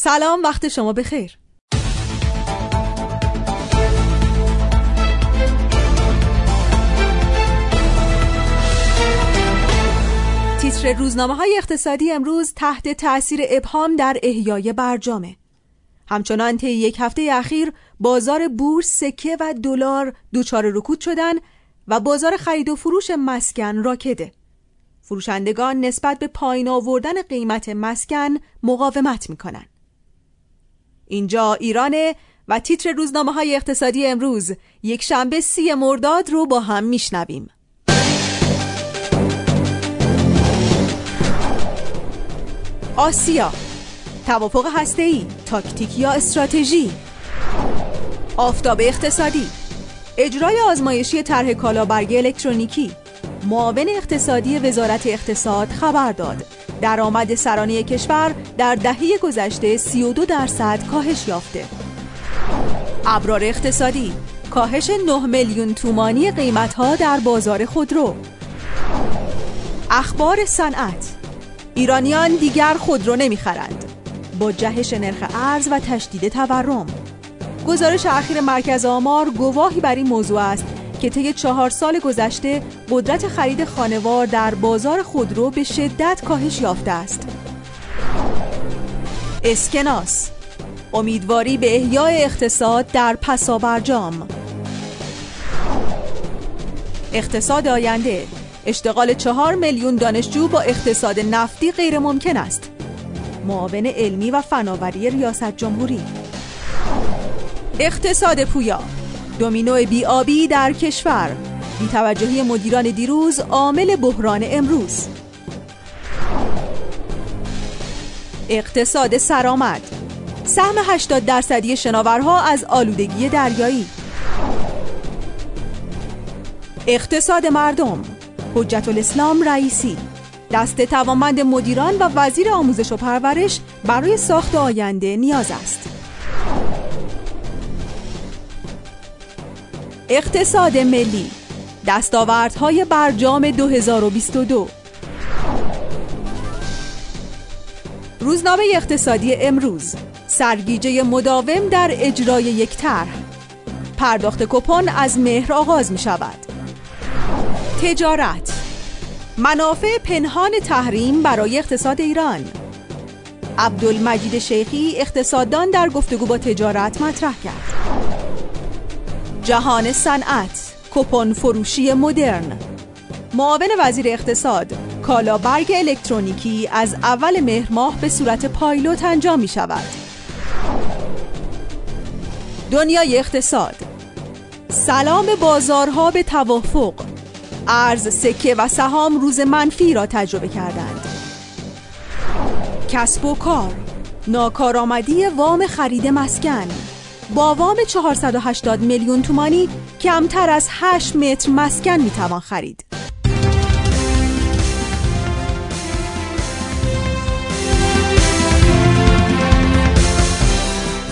سلام وقت شما بخیر. تیتر روزنامه های اقتصادی امروز تحت تأثیر ابهام در احیای برجامه. همچنان طی یک هفته اخیر بازار بورس سکه و دلار دچار رکود شدن و بازار خرید و فروش مسکن راکده. فروشندگان نسبت به پایین آوردن قیمت مسکن مقاومت می‌کنن اینجا ایرانه و تیتر روزنامه های اقتصادی امروز. یک شنبه سی مرداد رو با هم میشنویم. آسیا. توافق هسته‌ای تاکتیک یا استراتژی؟ آفتاب اقتصادی. اجرای آزمایشی طرح کالابرگی الکترونیکی. معاون اقتصادی وزارت اقتصاد خبر داد. درآمد سرانه کشور در دهه گذشته 32 درصد کاهش یافته. ابرار اقتصادی. کاهش 9 میلیون تومانی قیمتها در بازار خودرو. اخبار صنعت. ایرانیان دیگر خودرو نمی‌خرند. با جهش نرخ ارز و تشدید تورم. گزارش اخیر مرکز آمار گواهی بر این موضوع است که طی چهار سال گذشته قدرت خرید خانوار در بازار خودرو به شدت کاهش یافته است. اسکناس. امیدواری به احیای اقتصاد در پسابرجام اقتصاد آینده. اشتغال چهار میلیون دانشجو با اقتصاد نفتی غیر ممکن است. معاون علمی و فناوری ریاست جمهوری. اقتصاد پویا. دومینو بیابی در کشور. بیتوجهی مدیران دیروز عامل بحران امروز. اقتصاد سرآمد. سهم 80 درصدی شناورها از آلودگی دریایی. اقتصاد مردم. حجت الاسلام رئیسی. دست توانمند مدیران و وزیر آموزش و پرورش برای ساخت آینده نیاز است. اقتصاد ملی. دستاوردهای برجام 2022 روزنامه اقتصادی امروز. سرگیجه مداوم در اجرای یک طرح. پرداخت کپون از مهر آغاز می شود. تجارت. منافع پنهان تحریم برای اقتصاد ایران. عبدالمجید شیخی اقتصاددان در گفتگو با تجارت مطرح کرد. جهان صنعت کپون فروشی مدرن. معاون وزیر اقتصاد کالا برگ الکترونیکی از اول مهر ماه به صورت پایلوت انجام می شود. دنیای اقتصاد. سلام بازارها به توافق. ارز سکه و سهام روز منفی را تجربه کردند. کسب و کار. ناکارآمدی وام خرید مسکن. با وام 480 میلیون تومانی کمتر از 8 متر مسکن می‌توان خرید.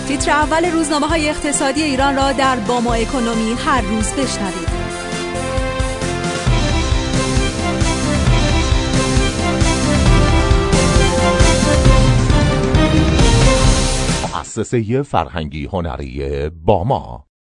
تیتر اول روزنامه های اقتصادی ایران را در باما اکونومی هر روز بشنوید. مؤسسه فرهنگی هنری باما